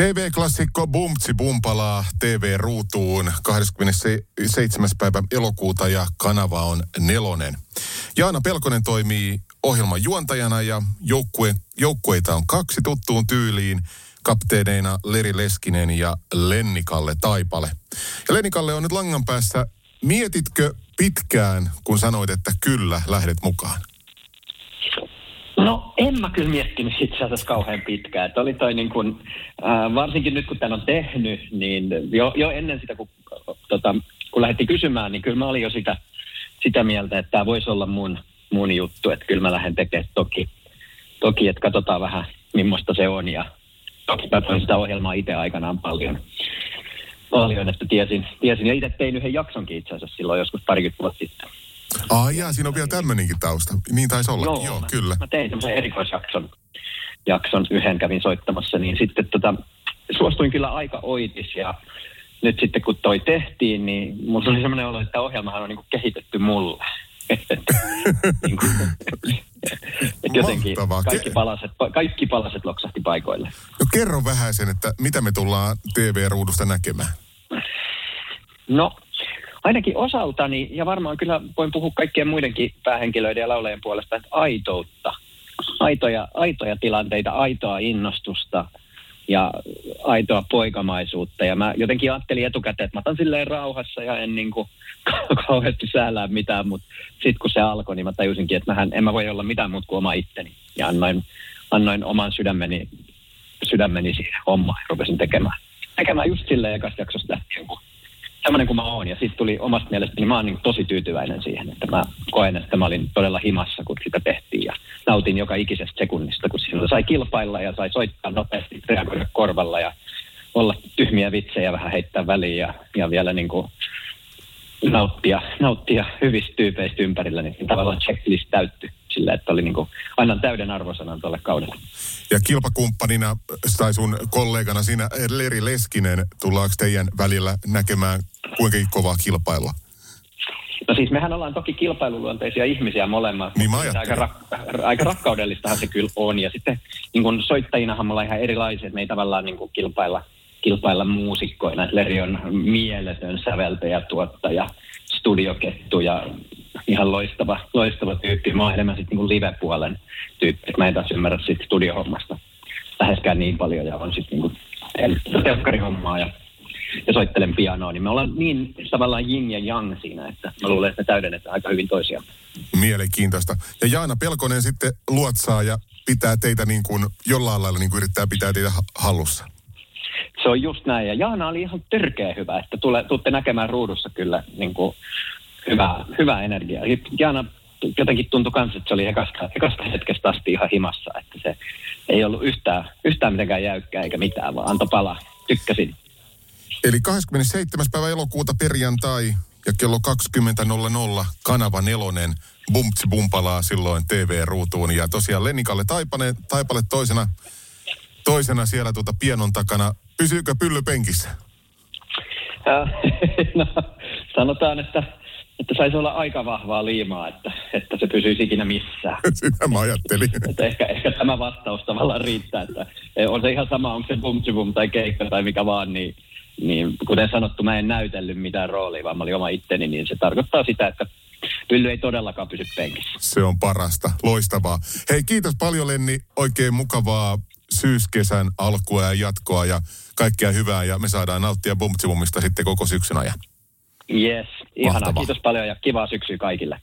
TV-klassikko Bumtsi Bumpalaa TV-ruutuun 27. päivä elokuuta ja kanava on nelonen. Jaana Pelkonen toimii ohjelman juontajana ja joukkue, joukkueita on kaksi tuttuun tyyliin kapteeneina Leri Leskinen ja Lennikalle Taipale. Ja Lennikalle on nyt langan päässä. Mietitkö pitkään, kun sanoit, että kyllä, lähdet mukaan? No en mä kyllä miettinyt itse asiassa kauhean pitkään. Että oli toi niin kun, äh, varsinkin nyt kun tämän on tehnyt, niin jo, jo ennen sitä kun, tota, kun lähdettiin kysymään, niin kyllä mä olin jo sitä, sitä mieltä, että tämä voisi olla mun, mun juttu. Että kyllä mä lähden tekemään toki, toki että katsotaan vähän millaista se on. Ja toki mä sitä ohjelmaa itse aikanaan paljon paljon, että tiesin, tiesin. Ja itse tein yhden jaksonkin itse asiassa silloin joskus parikymmentä vuotta sitten. Ah, jaa, siinä on vielä tämmöinenkin tausta. Niin taisi olla. Joo, Joo mä, kyllä. Mä tein semmoisen erikoisjakson jakson yhden kävin soittamassa, niin sitten tota, suostuin kyllä aika oitis ja nyt sitten kun toi tehtiin, niin mulla oli semmoinen olo, että ohjelmahan on niinku kehitetty mulle. niin kuin, jotenkin kaikki palaset, kaikki palaset loksahti paikoille. No kerro vähän sen, että mitä me tullaan TV-ruudusta näkemään. No ainakin osaltani, ja varmaan kyllä voin puhua kaikkien muidenkin päähenkilöiden ja laulajien puolesta, että aitoutta. Aitoja, aitoja tilanteita, aitoa innostusta ja aitoa poikamaisuutta. Ja mä jotenkin ajattelin etukäteen, että mä otan silleen rauhassa ja en niin kuin kauheasti säälää mitään, mutta sitten kun se alkoi, niin mä tajusinkin, että mähän en mä voi olla mitään muuta kuin oma itteni. Ja annoin, annoin oman sydämeni, sydämeni siihen hommaan ja rupesin tekemään. Tekemään just silleen ekasta jaksosta lähtien, kun semmoinen kuin mä oon. Ja sitten tuli omasta mielestäni, niin mä oon niin tosi tyytyväinen siihen, että mä koen, että mä olin todella himassa, kun sitä tehtiin. Ja nautin joka ikisestä sekunnista, kun silloin sai kilpailla ja sai soittaa nopeasti, reagoida korvalla ja olla tyhmiä vitsejä vähän heittää väliin ja, ja vielä niin kuin nauttia, nauttia hyvistä tyypeistä ympärillä, niin tavallaan checklist täytty sillä, että oli niin kuin, annan täyden arvosanan tuolle kaudelle. Ja kilpakumppanina tai sun kollegana siinä Leri Leskinen, tullaanko teidän välillä näkemään kuinka kovaa kilpailua? No siis mehän ollaan toki kilpailuluonteisia ihmisiä molemmat. Niin mä aika, rak- aika rakkaudellistahan se kyllä on. Ja sitten niin kun soittajinahan me ollaan ihan erilaisia, että me ei tavallaan niin kuin kilpailla, kilpailla muusikkoina. Leri on mieletön säveltäjä, tuottaja, studiokettu ja ihan loistava, loistava tyyppi. Mä oon enemmän sitten niin live-puolen tyyppi. Mä en taas ymmärrä siitä studiohommasta läheskään niin paljon ja on sitten niin telkkarihommaa ja ja soittelen pianoa, niin me ollaan niin tavallaan yin ja yang siinä, että mä luulen, että me täydennetään aika hyvin toisiamme. Mielenkiintoista. Ja Jaana Pelkonen sitten luotsaa ja pitää teitä niin kuin, jollain lailla niin kuin yrittää pitää teitä hallussa. Se on just näin. Ja Jaana oli ihan törkeä hyvä, että tule, tuutte näkemään ruudussa kyllä niin kuin hyvää, hyvää energiaa. Jaana jotenkin tuntui myös, että se oli ekasta, ekasta hetkestä asti ihan himassa, että se ei ollut yhtään, yhtään mitenkään jäykkää eikä mitään, vaan antoi palaa. Tykkäsin. Eli 27. päivä elokuuta perjantai ja kello 20.00 kanava nelonen Bumptsi Bumpalaa silloin TV-ruutuun. Ja tosiaan Lennikalle Taipale, Taipale toisena, toisena siellä tuota pienon takana. Pysyykö pylly penkissä? Äh, no, sanotaan, että, että saisi olla aika vahvaa liimaa, että, että se pysyisi ikinä missään. Sitä mä ajattelin. Että ehkä, ehkä tämä vastaus tavallaan riittää, että on se ihan sama, onko se bum bum tai keikka tai mikä vaan, niin niin kuten sanottu, mä en näytellyt mitään roolia, vaan mä olin oma itteni, niin se tarkoittaa sitä, että pylly ei todellakaan pysy penkissä. Se on parasta. Loistavaa. Hei, kiitos paljon Lenni. Oikein mukavaa syyskesän alkua ja jatkoa ja kaikkea hyvää ja me saadaan nauttia Bumtsibumista sitten koko syksyn ajan. Yes, ihanaa. Mahtavaa. Kiitos paljon ja kivaa syksyä kaikille.